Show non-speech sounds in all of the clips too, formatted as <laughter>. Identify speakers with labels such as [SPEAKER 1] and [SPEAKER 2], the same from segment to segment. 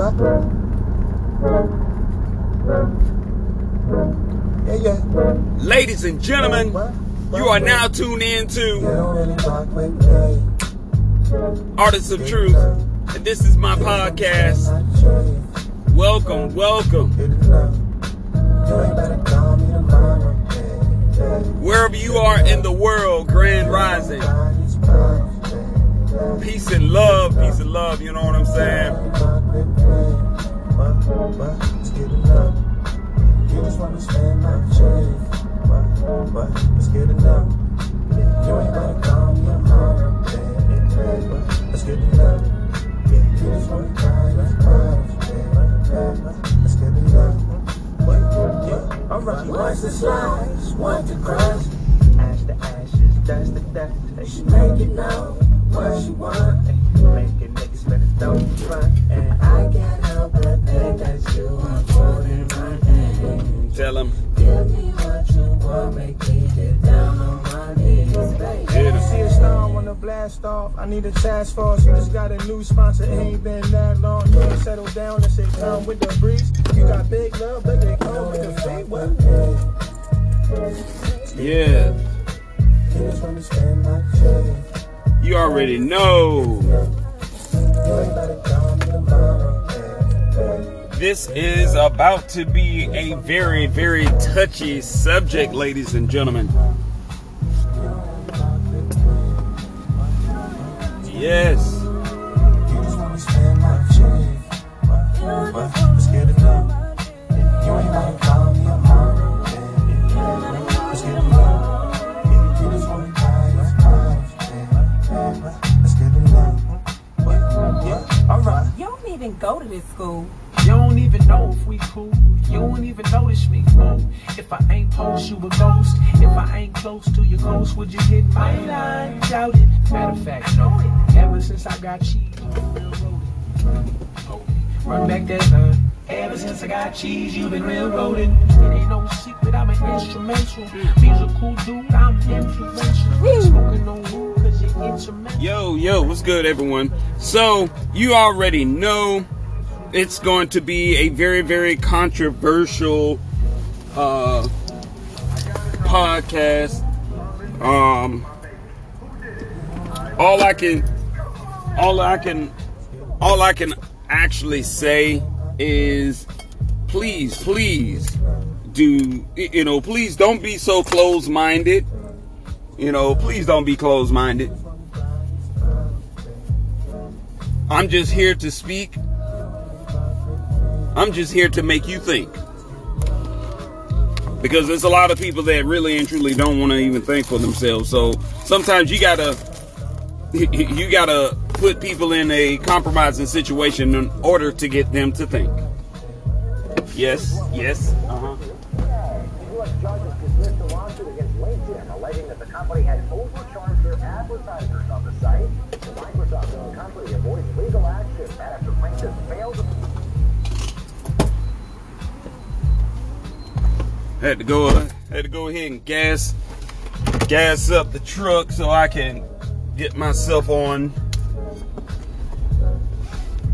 [SPEAKER 1] Yeah, yeah.
[SPEAKER 2] Ladies and gentlemen, you are now tuned in to. Artists of Truth, and this is my podcast. Welcome, welcome. Wherever you are in the world, Grand Rising. Peace and love, peace and love, you know what I'm saying?
[SPEAKER 1] With me. What? What? Let's get enough. You just wanna spend my change. What? What? Let's get enough. You ain't gotta call me yeah, yeah. What? Let's get enough. Yeah, you just wanna cry your problems. Yeah. Let's get enough. What? Yeah. Alright. Once the slice, want to crush.
[SPEAKER 3] Ash to ashes, dust to dust.
[SPEAKER 1] She make it know what she want.
[SPEAKER 3] Make a nigga spend his dough front. And
[SPEAKER 1] I can't help but think that you are holding my hand.
[SPEAKER 2] Tell them.
[SPEAKER 1] Give me what you want, make me get down on my knees, baby.
[SPEAKER 2] Hit 'em.
[SPEAKER 3] see a star wanna blast off. I need a task force. You just got a new sponsor. It ain't been that long. You ain't settled down. That shit come with the breeze. You got big love, but they come with the fate. What?
[SPEAKER 2] Yeah,
[SPEAKER 1] You just wanna spend my change.
[SPEAKER 2] you already know. This is about to be a very, very touchy subject, ladies and gentlemen. Yes.
[SPEAKER 4] Even go to this school.
[SPEAKER 5] You don't even know if we cool. You don't even notice me, fool. If I ain't post, you a ghost. If I ain't close to your ghost, would you hit my line? Doubt it. Matter of fact, no. Ever since I got cheese, you been real rolling. Run back that line. Ever since I got cheese, you been real rolling. It ain't no secret, I'm an instrumental. Musical dude, I'm influential. Smoking no wood, cause you're instrumental.
[SPEAKER 2] Yo, yo, what's good, everyone? So, you already know it's going to be a very, very controversial uh, podcast. Um, all I can, all I can, all I can actually say is, please, please, do you know? Please don't be so close-minded. You know, please don't be closed-minded. I'm just here to speak. I'm just here to make you think. Because there's a lot of people that really and truly don't want to even think for themselves. So sometimes you gotta <laughs> you gotta put people in a compromising situation in order to get them to think. Yes, yes, uh-huh.
[SPEAKER 6] Had to
[SPEAKER 2] go had to go ahead and gas gas up the truck so I can get myself on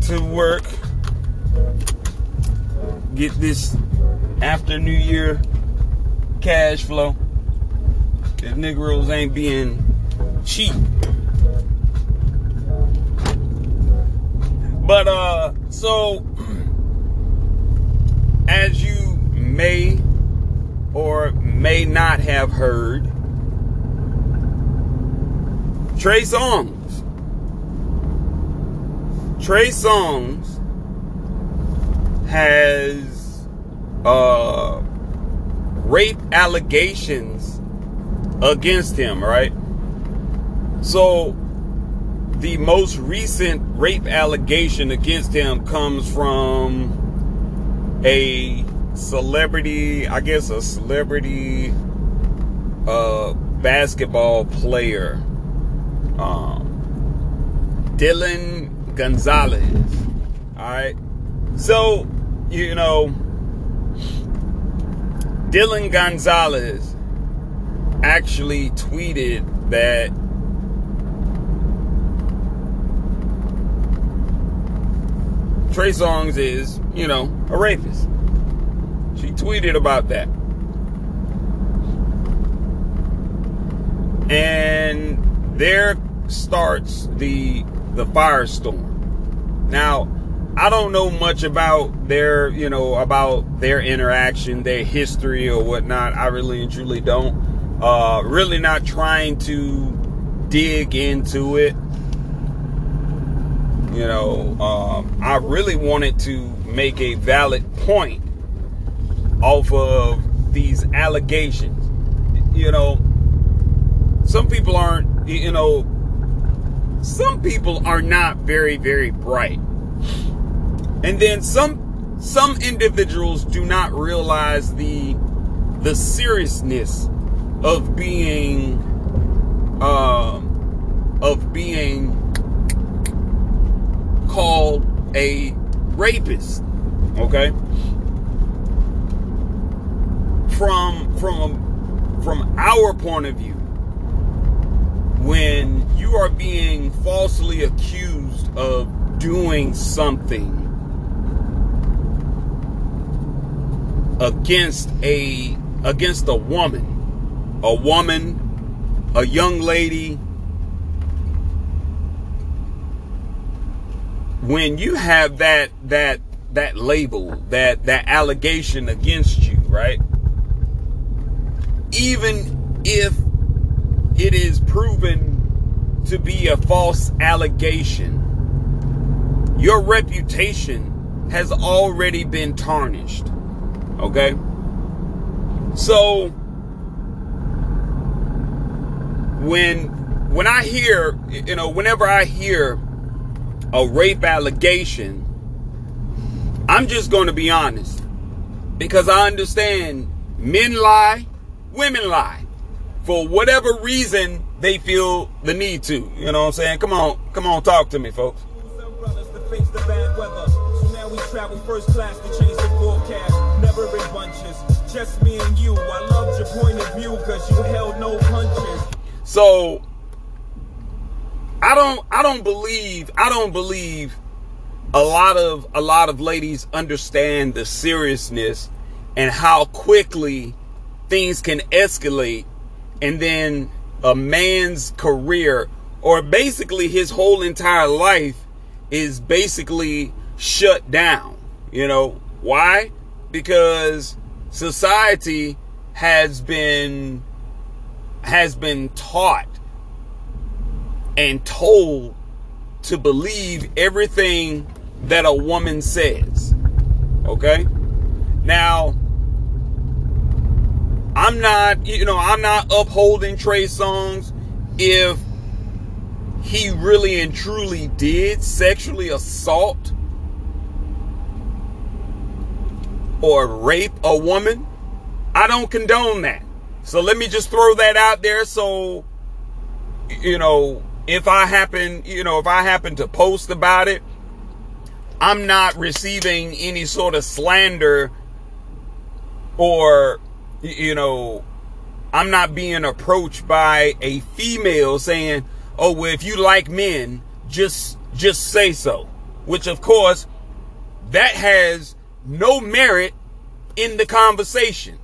[SPEAKER 2] to work. Get this after New Year cash flow. If Negroes ain't being cheap. But uh so <clears throat> as you may or may not have heard, Trey Songz. Trey Songz has uh, rape allegations against him, right? So the most recent rape allegation against him comes from a celebrity, I guess a celebrity uh, basketball player, um, Dylan Gonzalez. All right. So, you know, Dylan Gonzalez actually tweeted that Trey Songz is, you know, a rapist. She tweeted about that. And there starts the the firestorm. Now, I don't know much about their, you know, about their interaction, their history or whatnot. I really and truly don't. Uh, really not trying to dig into it. You know, um, I really wanted to make a valid point off of these allegations. You know, some people aren't, you know, some people are not very, very bright. And then some some individuals do not realize the the seriousness of being um of being called a rapist. Okay? From from from our point of view, when you are being falsely accused of doing something against a against a woman, a woman, a young lady, when you have that that that label, that that allegation against you, right? Even if it is proven to be a false allegation, your reputation has already been tarnished. Okay? So when when I hear, you know, whenever I hear a rape allegation, I'm just going to be honest because I understand men lie, women lie for whatever reason they feel the need to. You know what I'm saying? Come on, come on, talk to me, folks.
[SPEAKER 7] Umbrellas to face the bad weather. So now we travel first class to change the forecast. Never in bunches, just me and you. I loved your point of view because you held no punches.
[SPEAKER 2] So I don't I don't believe I don't believe a lot of a lot of ladies understand the seriousness and how quickly things can escalate and then a man's career or basically his whole entire life is basically shut down. You know, why? Because society has been has been taught and told to believe everything that a woman says. Okay? Now, I'm not, you know, I'm not upholding Trey Songz if he really and truly did sexually assault or rape a woman. I don't condone that. So let me just throw that out there so you know, if I happen, you know, if I happen to post about it, I'm not receiving any sort of slander or you know, I'm not being approached by a female saying, "Oh, well, if you like men, just just say so." Which, of course, that has no merit in the conversation.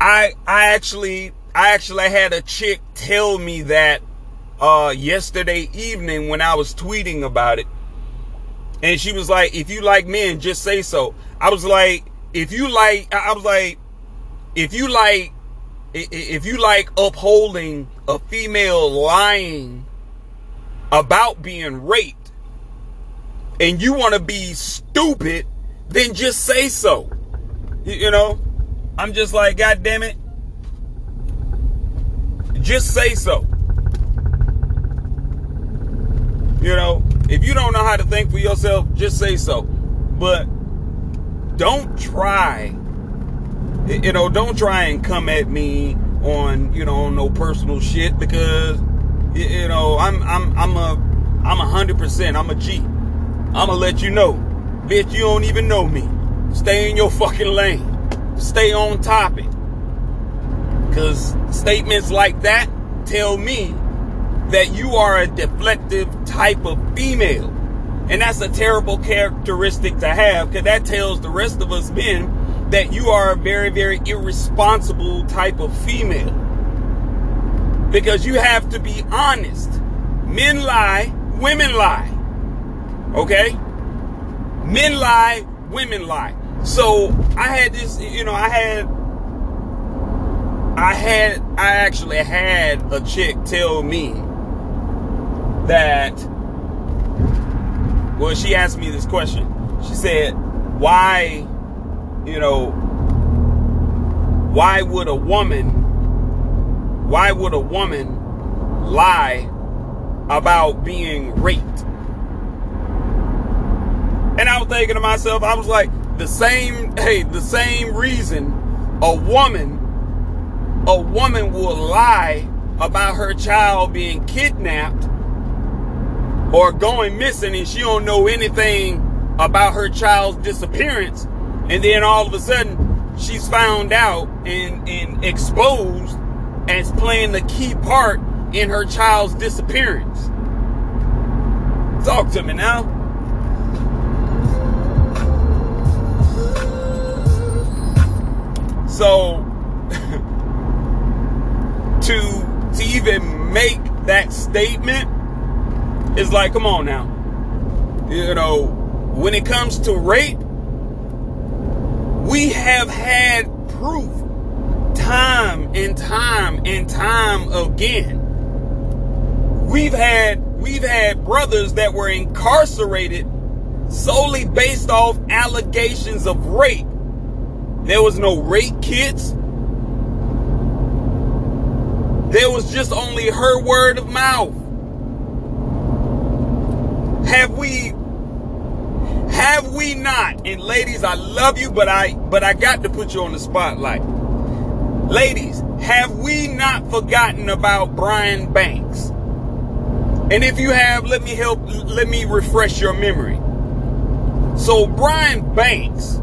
[SPEAKER 2] I I actually I actually had a chick tell me that uh, yesterday evening when I was tweeting about it. And she was like, if you like men, just say so. I was like, if you like, I was like, if you like, if you like upholding a female lying about being raped and you want to be stupid, then just say so. You know, I'm just like, God damn it. Just say so. You know, if you don't know how to think for yourself, just say so. But don't try, you know, don't try and come at me on, you know, on no personal shit because, you know, I'm, I'm, I'm a, I'm a hundred percent. I'm a G. I'm gonna let you know, bitch. You don't even know me. Stay in your fucking lane. Stay on topic. Cause statements like that tell me that you are a deflective type of female. And that's a terrible characteristic to have because that tells the rest of us men that you are a very, very irresponsible type of female. Because you have to be honest. Men lie, women lie. Okay? Men lie, women lie. So I had this, you know, I had, I had, I actually had a chick tell me that well, she asked me this question. She said, why, you know, why would a woman, why would a woman lie about being raped? And I was thinking to myself, I was like, the same, hey, the same reason a woman, a woman will lie about her child being kidnapped or going missing and she don't know anything about her child's disappearance and then all of a sudden she's found out and, and exposed as playing the key part in her child's disappearance talk to me now so <laughs> to to even make that statement is like, come on now. You know, when it comes to rape, we have had proof time and time and time again. We've had we've had brothers that were incarcerated solely based off allegations of rape. There was no rape kits. There was just only her word of mouth have we have we not? And ladies i love you but i but i got to put you on the spotlight. Ladies have we not forgotten about brian banks? And if you have let me help let me refresh your memory. So brian banks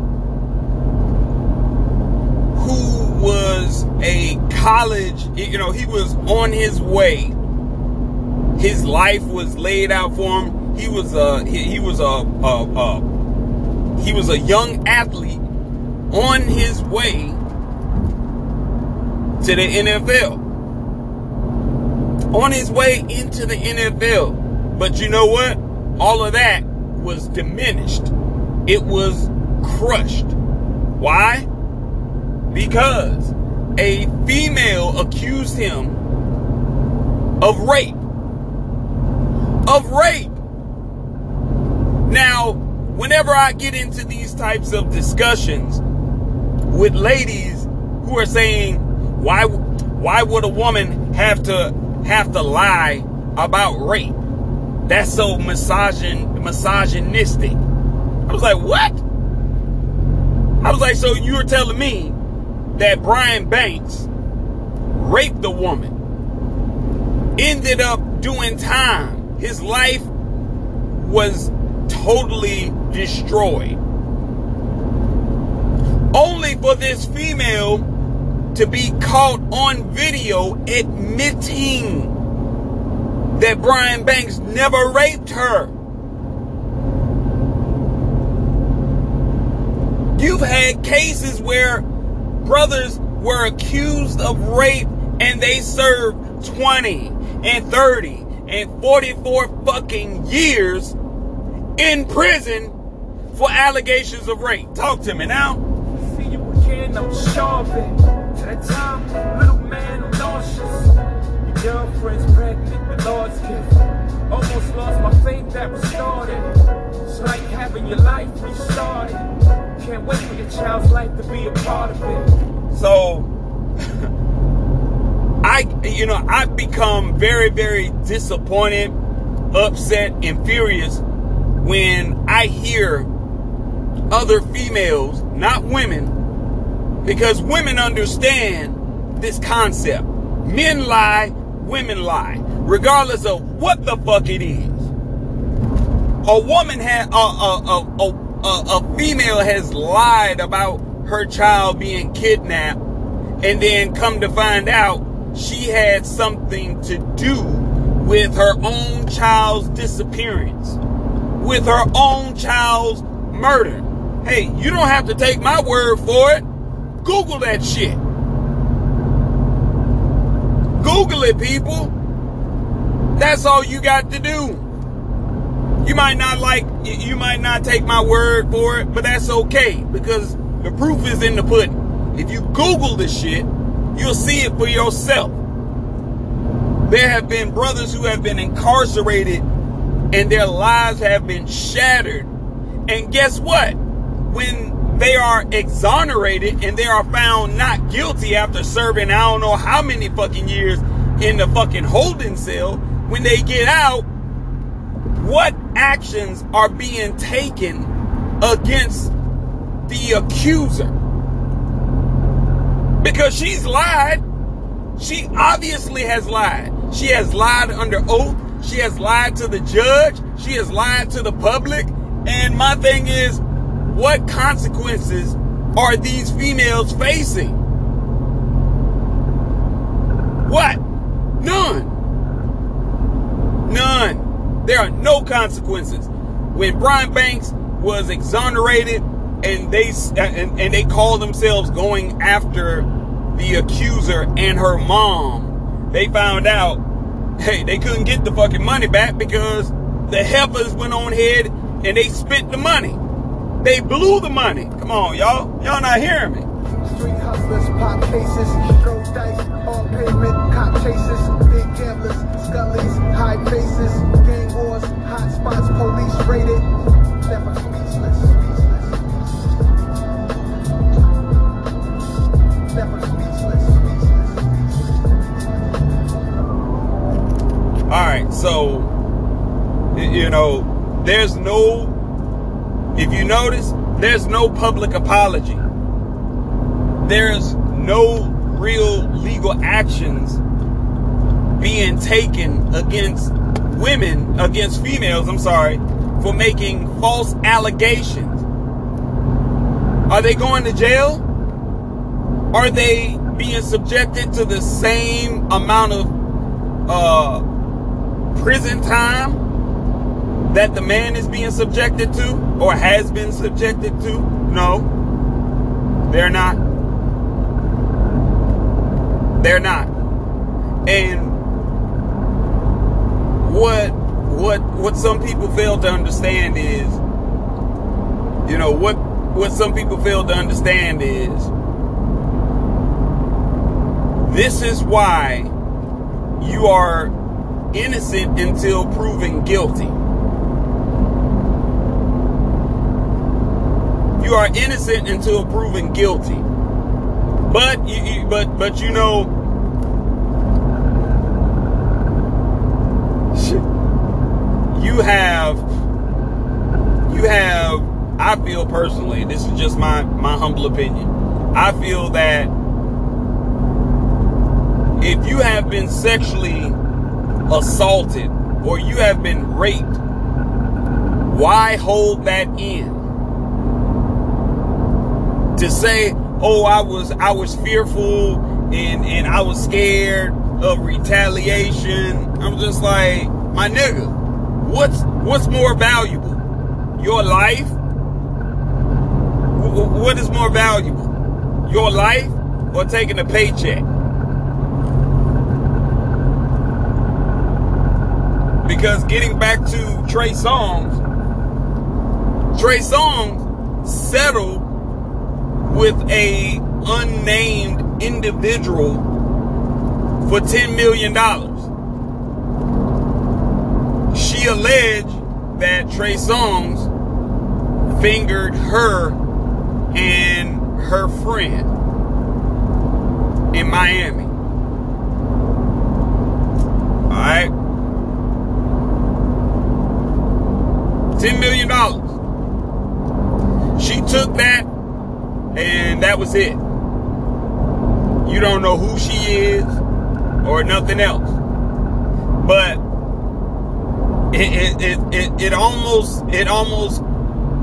[SPEAKER 2] who was a college you know he was on his way. His life was laid out for him he was a he, he was a, a, a he was a young athlete on his way to the NFL. On his way into the NFL. But you know what? All of that was diminished. It was crushed. Why? Because a female accused him of rape. Of rape. Now, whenever I get into these types of discussions with ladies who are saying, why, why would a woman have to, have to lie about rape? That's so misogyn, misogynistic. I was like, what? I was like, so you're telling me that Brian Banks raped the woman, ended up doing time. His life was totally destroyed. Only for this female to be caught on video admitting that Brian Banks never raped her. You've had cases where brothers were accused of rape and they served 20 and 30 and 44 fucking years in prison for allegations of rape. Talk to me now.
[SPEAKER 5] See you again, I'm starving. To that time, little man, I'm nauseous. Your girlfriend's pregnant, the Lord's gift. Almost lost my faith that was started. It's like having your life restarted. Can't wait for your child's life to be a part of it.
[SPEAKER 2] So, <laughs> I, you know, I've become very, very disappointed, upset, and furious when I hear other females, not women, because women understand this concept. Men lie, women lie, regardless of what the fuck it is. A woman had a a, a, a, a female has lied about her child being kidnapped, and then come to find out she had something to do with her own child's disappearance with her own child's murder. Hey, you don't have to take my word for it. Google that shit. Google it, people. That's all you got to do. You might not like, you might not take my word for it, but that's okay because the proof is in the pudding. If you Google this shit, you'll see it for yourself. There have been brothers who have been incarcerated and their lives have been shattered. And guess what? When they are exonerated and they are found not guilty after serving I don't know how many fucking years in the fucking holding cell, when they get out, what actions are being taken against the accuser? Because she's lied. She obviously has lied. She has lied under oath. She has lied to the judge. She has lied to the public. And my thing is, what consequences are these females facing? What? None. None. There are no consequences. When Brian Banks was exonerated and they uh, and, and they called themselves going after the accuser and her mom, they found out hey, they couldn't get the fucking money back because the heifers went on ahead and they spent the money. They blew the money. Come on, y'all. Y'all not hearing me.
[SPEAKER 8] Street hustlers, pop cases, throw dice, on pavement, cop chases, big gamblers, scullies, high faces, gang wars, hot spots, police raided, never speechless.
[SPEAKER 2] Right, so you know, there's no. If you notice, there's no public apology. There's no real legal actions being taken against women, against females, I'm sorry, for making false allegations. Are they going to jail? Are they being subjected to the same amount of uh, prison time that the man is being subjected to or has been subjected to? No, they're not. They're not. And what what what some people fail to understand is you know what what some people fail to understand is this is why you are innocent until proven guilty. You are innocent until proven guilty. But you, but but you know you have you have I feel personally, this is just my my humble opinion. I feel that if you have been sexually assaulted or you have been raped, why hold that in? To say, oh, I was I was fearful and and I was scared of retaliation. I'm just like, my nigga, what's what's more valuable? Your life? What is more valuable? Your life or taking a paycheck? Because getting back to Trey Songz, Trey Songz settled with a unnamed individual for $10 million. She alleged that Trey Songz fingered her and her friend in Miami. All right. $10 million. She took that and that was it. You don't know who she is or nothing else. But it, it, it, it, almost, it almost,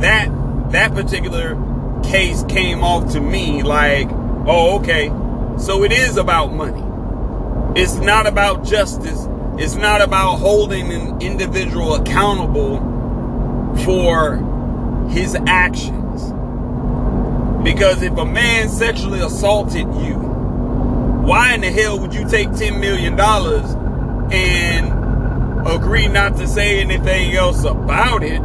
[SPEAKER 2] that, that particular case came off to me like, oh, okay. So it is about money. It's not about justice. It's not about holding an individual accountable for his actions. Because if a man sexually assaulted you, why in the hell would you take $10 million and agree not to say anything else about it?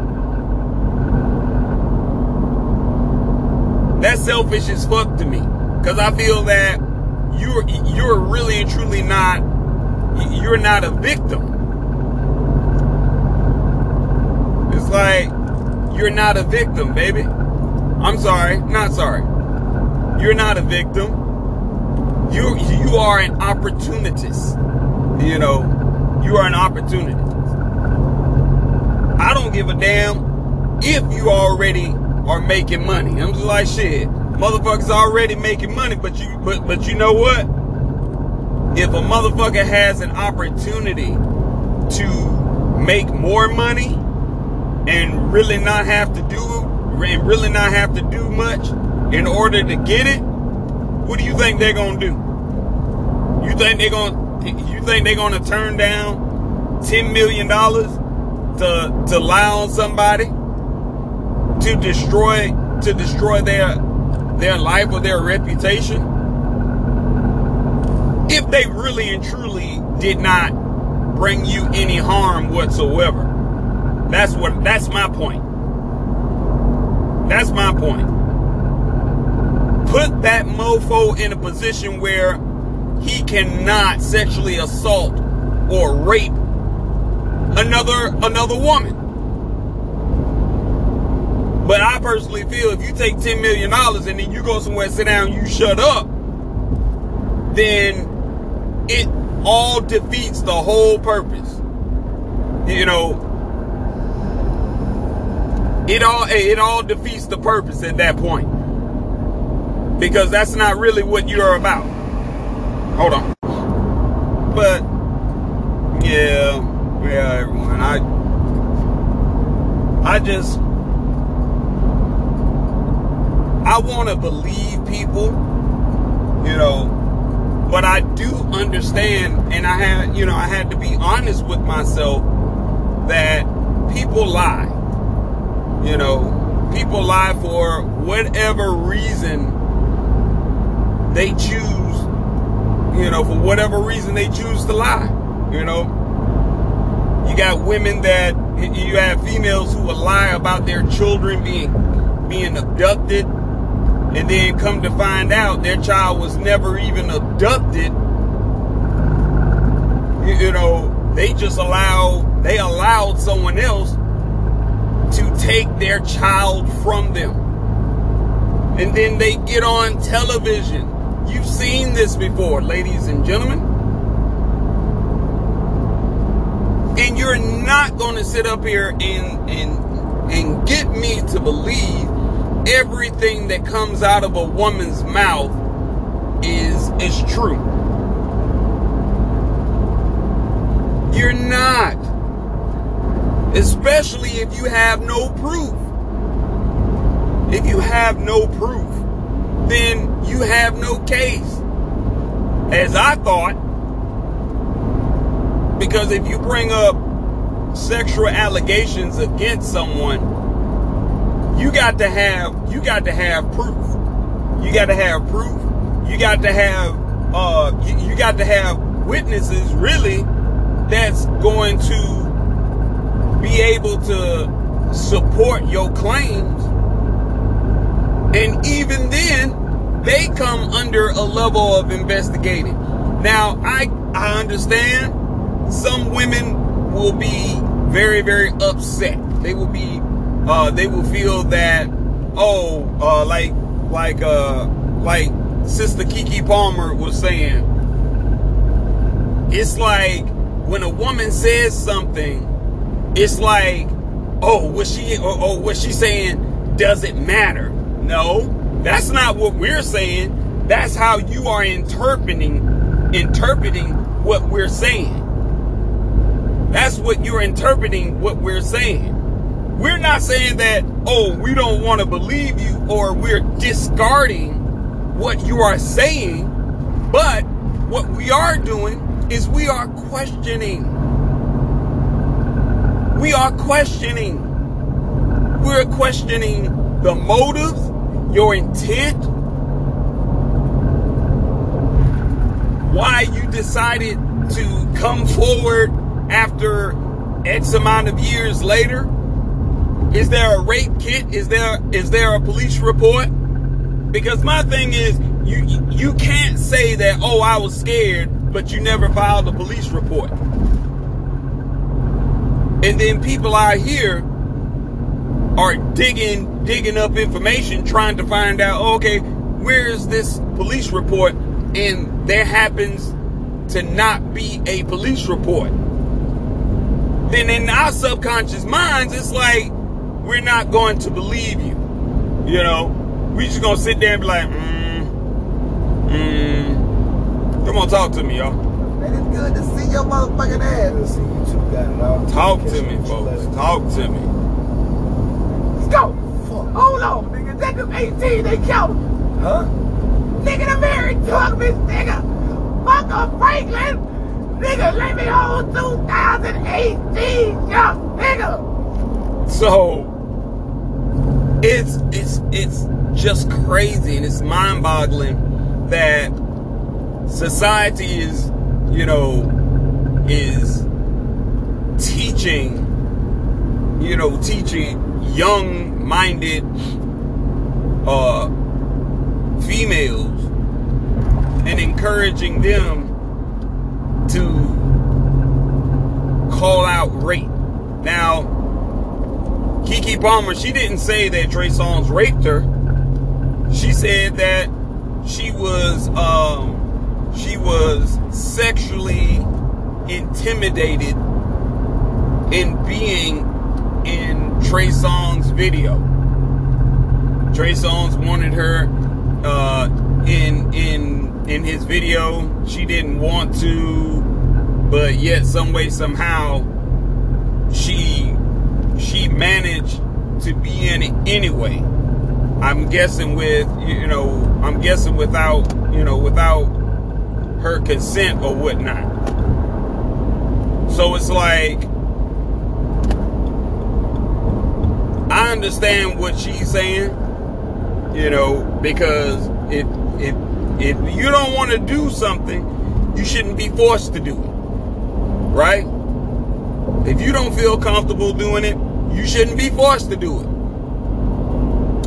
[SPEAKER 2] That's selfish as fuck to me. Cause I feel that you're you're really and truly not you're not a victim. It's like you're not a victim, baby. I'm sorry, not sorry. You're not a victim. You you are an opportunist. You know, you are an opportunist. I don't give a damn if you already are making money. I'm just like shit. Motherfuckers already making money, but you but but you know what? If a motherfucker has an opportunity to make more money and really not have to do and really not have to do much in order to get it, what do you think they're gonna do? You think they're gonna you think they're gonna turn down ten million dollars to to lie on somebody to destroy to destroy their their life or their reputation if they really and truly did not bring you any harm whatsoever that's what that's my point. That's my point. Put that mofo in a position where he cannot sexually assault or rape another another woman. But I personally feel if you take $10 million and then you go somewhere, sit down, you shut up, then it all defeats the whole purpose. You know, it all it all defeats the purpose at that point. Because that's not really what you're about. Hold on. But yeah, yeah, everyone. I I just I want to believe people, you know, but I do understand, and I had, you know, I had to be honest with myself that people lie. You know, people lie for whatever reason they choose, you know, for whatever reason they choose to lie. You know, you got women that, you have females who will lie about their children being being abducted and then come to find out their child was never even abducted you, you know they just allowed they allowed someone else take their child from them and then they get on television you've seen this before ladies and gentlemen and you're not going to sit up here and and and get me to believe everything that comes out of a woman's mouth is is true. You're not. Especially if you have no proof. If you have no proof, then you have no case. As I thought. Because if you bring up sexual allegations against someone, you got to have you got to have proof. You got to have proof. You got to have uh you, you got to have witnesses really that's going to be able to support your claims. And even then, they come under a level of investigating. Now, I I understand some women will be very very upset. They will be uh, they will feel that oh uh, like like uh, like Sister Keke Palmer was saying. It's like when a woman says something, it's like oh what she oh, oh, or, or was she saying does it matter? No, that's not what we're saying. That's how you are interpreting interpreting what we're saying. That's what you're interpreting what we're saying. We're not saying that, oh, we don't want to believe you or we're discarding what you are saying, but what we are doing is we are questioning. We are questioning. we're questioning the motives, your intent, why you decided to come forward after X amount of years later. Is there a rape kit? Is there is there a police report? Because my thing is you you can't say that oh I was scared but you never filed a police report. And then people out here are digging digging up information trying to find out okay where is this police report? And there happens to not be a police report. Then in our subconscious minds it's like we're not going to believe you. You know? We just gonna sit there and be like mm, mm. come on talk to me y'all
[SPEAKER 9] Man, it's good to see your motherfucking ass.
[SPEAKER 3] Let's see, you two got it all.
[SPEAKER 2] talk to me folks talk to me
[SPEAKER 9] Let's go. Hold on, nigga. That them 18 they killed him.
[SPEAKER 3] Huh?
[SPEAKER 9] Nigga, the married took this nigga. Fuck up Franklin. Nigga, let me hold 2018, young nigga.
[SPEAKER 2] So it's it's it's just crazy and it's mind-boggling that society is, you know, is teaching, you know, teaching young-minded uh females and encouraging them to call out rape. Now, Keke Palmer, she didn't say that Trey Songz raped her. She said that she was um she was sexually intimidated in being in Trey Songz video. Trey Songz wanted her uh in in in his video. She didn't want to, but yet some way somehow she she managed to be in it anyway. I'm guessing with you know I'm guessing without you know without her consent or whatnot. So it's like I understand what she's saying, you know, because if if if you don't want to do something, you shouldn't be forced to do it, right? If you don't feel comfortable doing it, you shouldn't be forced to do it.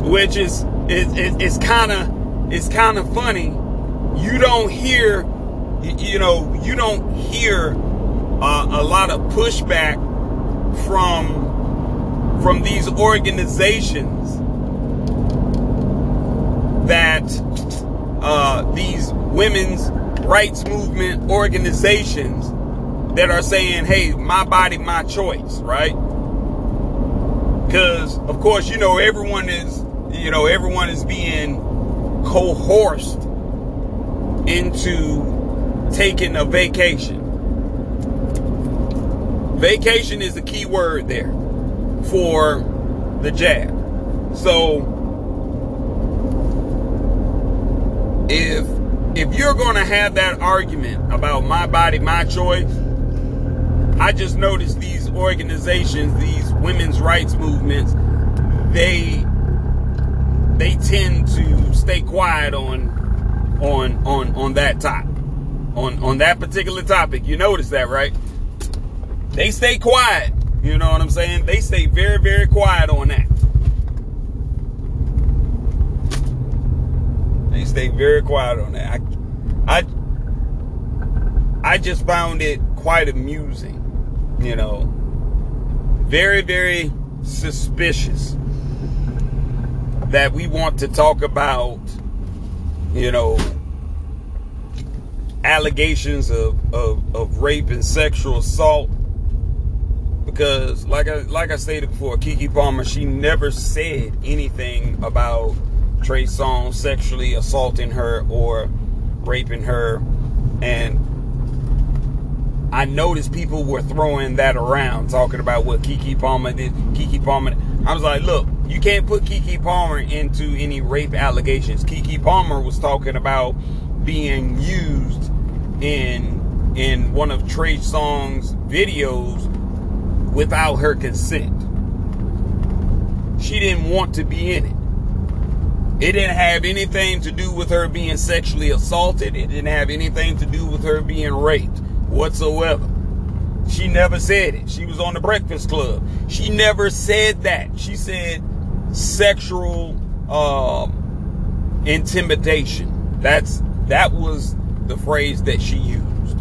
[SPEAKER 2] Which is it's kind of it's kind of funny. You don't hear, you know, you don't hear uh, a lot of pushback from from these organizations that uh, these women's rights movement organizations that are saying, "Hey, my body, my choice," right? Because of course, you know, everyone is, you know, everyone is being coerced into taking a vacation. Vacation is the key word there for the jab. So if if you're going to have that argument about my body, my choice, I just noticed these organizations, these women's rights movements, they they tend to stay quiet on on on on that topic. On on that particular topic. You notice that, right? They stay quiet. You know what I'm saying? They stay very, very quiet on that. They stay very quiet on that. I, I, I just found it quite amusing. You know, very, very suspicious that we want to talk about, you know, allegations of, of, of rape and sexual assault because like I like I stated before, Keke Palmer, she never said anything about Trey Songz sexually assaulting her or raping her. And I noticed people were throwing that around, talking about what Keke Palmer did. Keke Palmer. I was like, look, you can't put Keke Palmer into any rape allegations. Keke Palmer was talking about being used in in one of Trey Songz videos without her consent. she didn't want to be in it. It didn't have anything to do with her being sexually assaulted. It didn't have anything to do with her being raped whatsoever. She never said it. She was on the Breakfast Club. She never said that. She said sexual um, intimidation. That's that was the phrase that she used.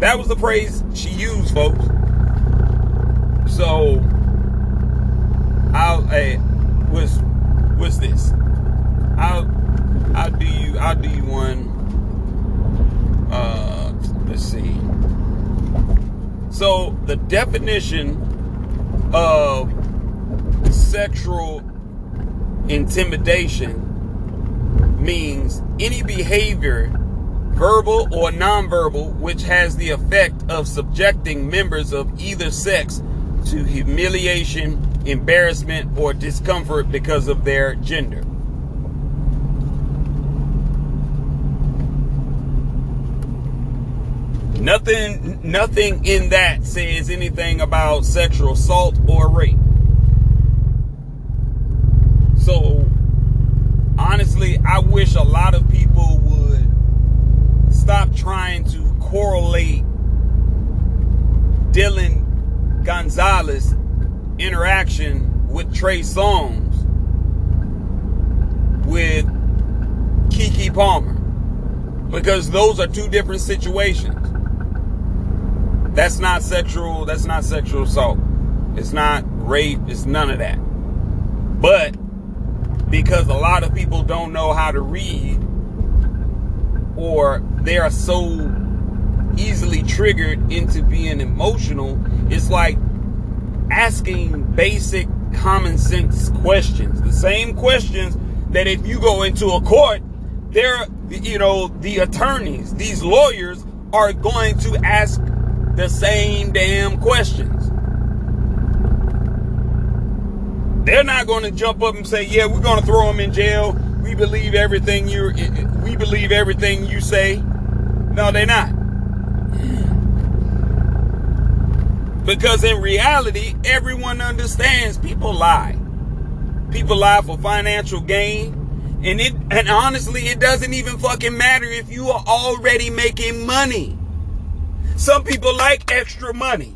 [SPEAKER 2] That was the phrase she used, folks. So, I'll hey, what's what's this? I'll I'll do you I'll do you one. Uh, let's see. So the definition of sexual intimidation means any behavior, verbal or nonverbal, which has the effect of subjecting members of either sex to humiliation, embarrassment, or discomfort because of their gender. Nothing nothing in that says anything about sexual assault or rape. So honestly, I wish a lot of people would stop trying to correlate Dylan Gonzalez interaction with Trey Songz with Keke Palmer because those are two different situations. That's not sexual. That's not sexual assault. It's not rape. It's none of that. But because a lot of people don't know how to read or they are so easily triggered into being emotional, it's like asking basic common sense questions. The same questions that if you go into a court, there, you know, the attorneys, these lawyers are going to ask the same damn questions. They're not going to jump up and say, "Yeah, we're going to throw him in jail. We believe everything you we believe everything you say." No, they're not. Because in reality, everyone understands people lie. People lie for financial gain. And it and honestly, it doesn't even fucking matter if you are already making money. Some people like extra money.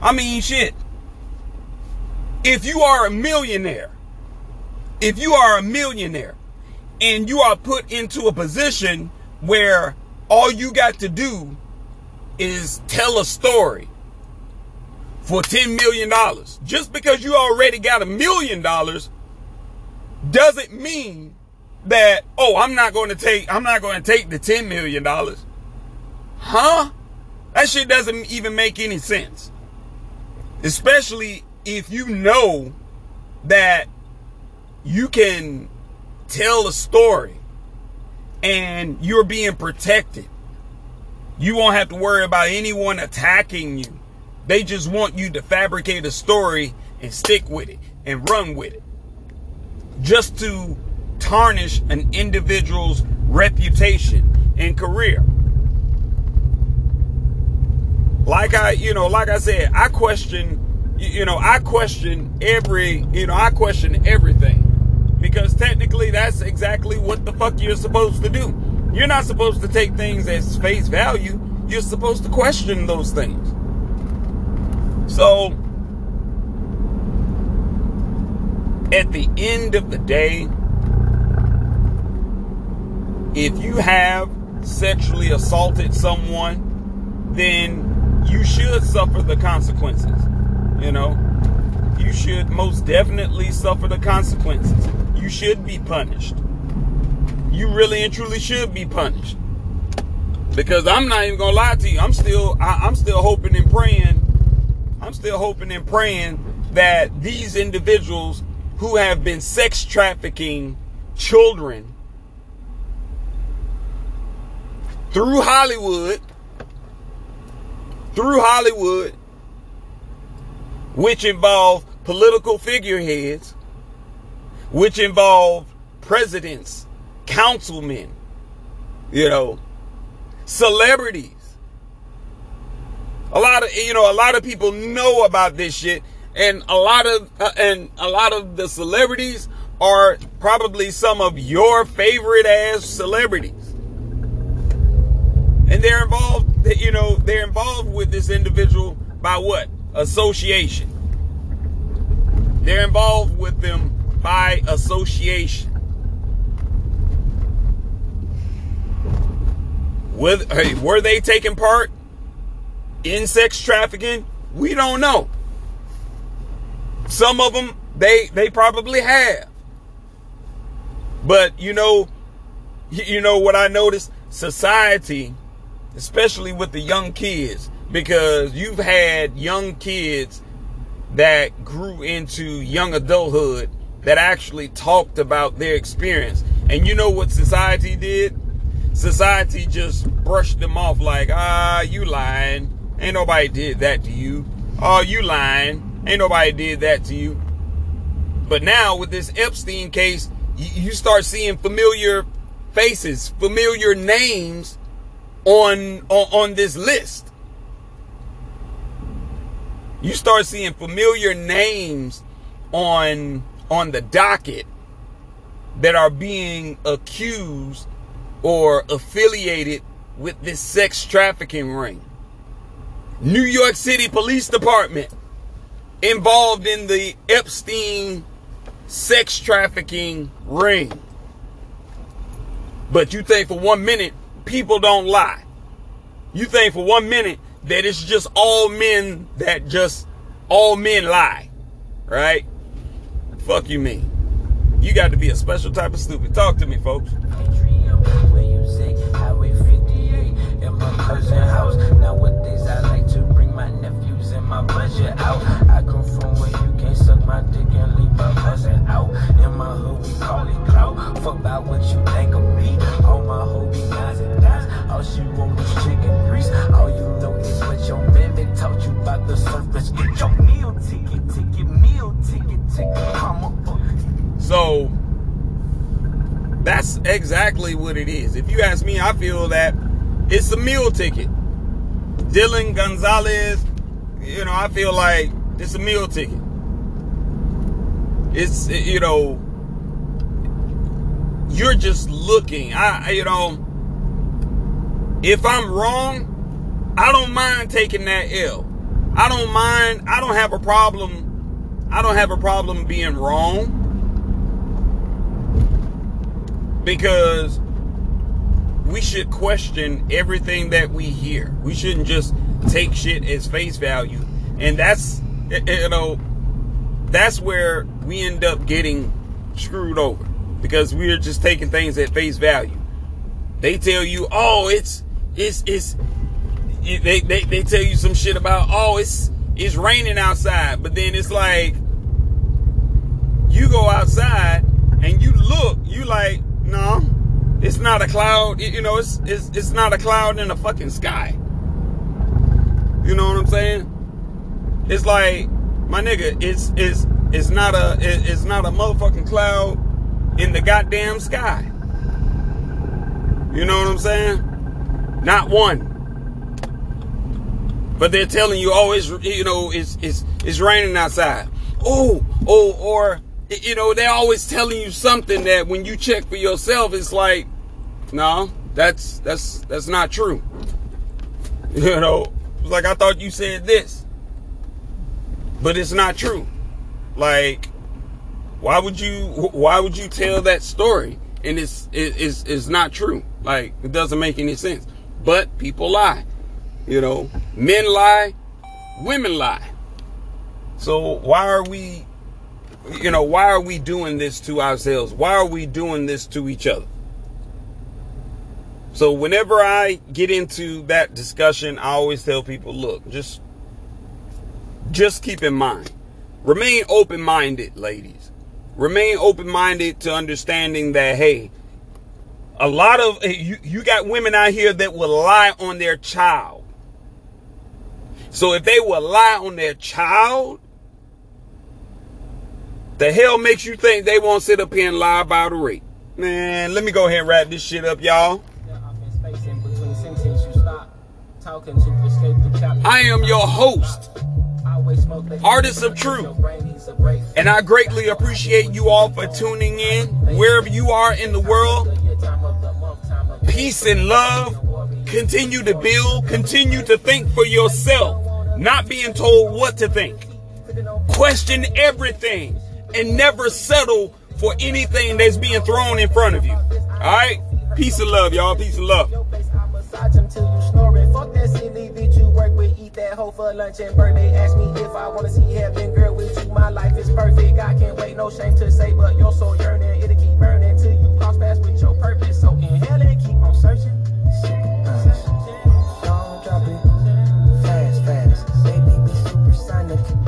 [SPEAKER 2] I mean, shit. If you are a millionaire, if you are a millionaire and you are put into a position where all you got to do is tell a story for $10 million, just because you already got a million dollars doesn't mean that, oh, I'm not going to take, I'm not going to take the $10 million. Huh? That shit doesn't even make any sense. Especially if you know that you can tell a story and you're being protected. You won't have to worry about anyone attacking you. They just want you to fabricate a story and stick with it and run with it. Just to tarnish an individual's reputation and career like I, you know, like I said, I question, you know, I question every, you know, I question everything because technically that's exactly what the fuck you're supposed to do. You're not supposed to take things as face value. You're supposed to question those things. So, at the end of the day, if you have sexually assaulted someone, then you should suffer the consequences. You know, you should most definitely suffer the consequences. You should be punished. You really and truly should be punished. Because I'm not even gonna lie to you. I'm still I, I'm still hoping and praying. I'm still hoping and praying that these individuals who have been sex trafficking children through Hollywood through Hollywood, which involve political figureheads, which involve presidents, councilmen, you know, celebrities. A lot of you know, a lot of people know about this shit, and a lot of uh, and a lot of the celebrities are probably some of your favorite ass celebrities. And they're involved, you know, they're involved with this individual by what? Association. They're involved with them by association. With, hey, were they taking part in sex trafficking? We don't know. Some of them they they probably have. But you know, you know what I noticed? Society, especially with the young kids, because you've had young kids that grew into young adulthood that actually talked about their experience. And you know what society did? Society just brushed them off like, ah, you lying. Ain't nobody did that to you. Oh, you lying. Ain't nobody did that to you. But now with this Epstein case, you start seeing familiar faces, familiar names on, on, on this list. You start seeing familiar names on on the docket that are being accused or affiliated with this sex trafficking ring. New York City Police Department involved in the Epstein sex trafficking ring. But you think for one minute people don't lie. You think for one minute that it's just all men that just all men lie. Right? Fuck you mean. You got to be a special type of stupid. Talk to me, folks. My budget out. I come from where you can't suck my dick and leave my cousin out. In my hood we call it clout. Fuck about what you think of me. All my hoes be nines and. All she want is chicken grease. About the surface. Get your meal ticket, ticket, meal ticket, ticket. So that's exactly what it is. If you ask me, I feel that it's a meal ticket. Dylan Gonzalez, you know, I feel like it's a meal ticket. It's you know, you're just looking. I you know, if I'm wrong, I don't mind taking that L. I don't mind. I don't have a problem. I don't have a problem being wrong because we should question everything that we hear. We shouldn't just take shit as face value. And that's, you know, that's where we end up getting screwed over because we're just taking things at face value. They tell you, oh, it's, it's, it's, they, they, they tell you some shit about, oh, it's, it's raining outside. But then it's like, you go outside and you look, you like, no, it's not a cloud. You know, it's it's it's not a cloud in the fucking sky. You know what I'm saying? It's like my nigga. It's it's it's not a it's not a motherfucking cloud in the goddamn sky. You know what I'm saying? Not one. But they're telling you, oh, it's you know, it's it's it's raining outside. Oh, oh, or you know, they're always telling you something that when you check for yourself, it's like, no, that's that's that's not true. <laughs> You know, like I thought you said this, but it's not true. Like, why would you why would you tell that story and it's it's it's not true? Like, it doesn't make any sense. But people lie. You know, men lie, women lie. So why are we you know, why are we doing this to ourselves? Why are we doing this to each other? So whenever I get into that discussion, I always tell people, look, just just keep in mind. Remain open-minded, ladies. Remain open-minded to understanding that hey, a lot of you, you got women out here that will lie on their child. So if they will lie on their child, the hell makes you think they won't sit up here and lie about a rape? Man, let me go ahead and wrap this shit up, y'all. I am your host, Artist of Truth. And I greatly appreciate you all for tuning in wherever you are in the world. Peace and love. Continue to build. Continue to think for yourself, not being told what to think. Question everything and never settle for anything that's being thrown in front of you. All right? Peace and love, y'all. Peace and love.
[SPEAKER 5] that hoe for lunch and birthday. Ask me if I wanna see heaven, girl. With you, my life is perfect. I can't wait, no shame to say, but you're so yearning. It'll keep burning till you cross paths with your purpose. sign of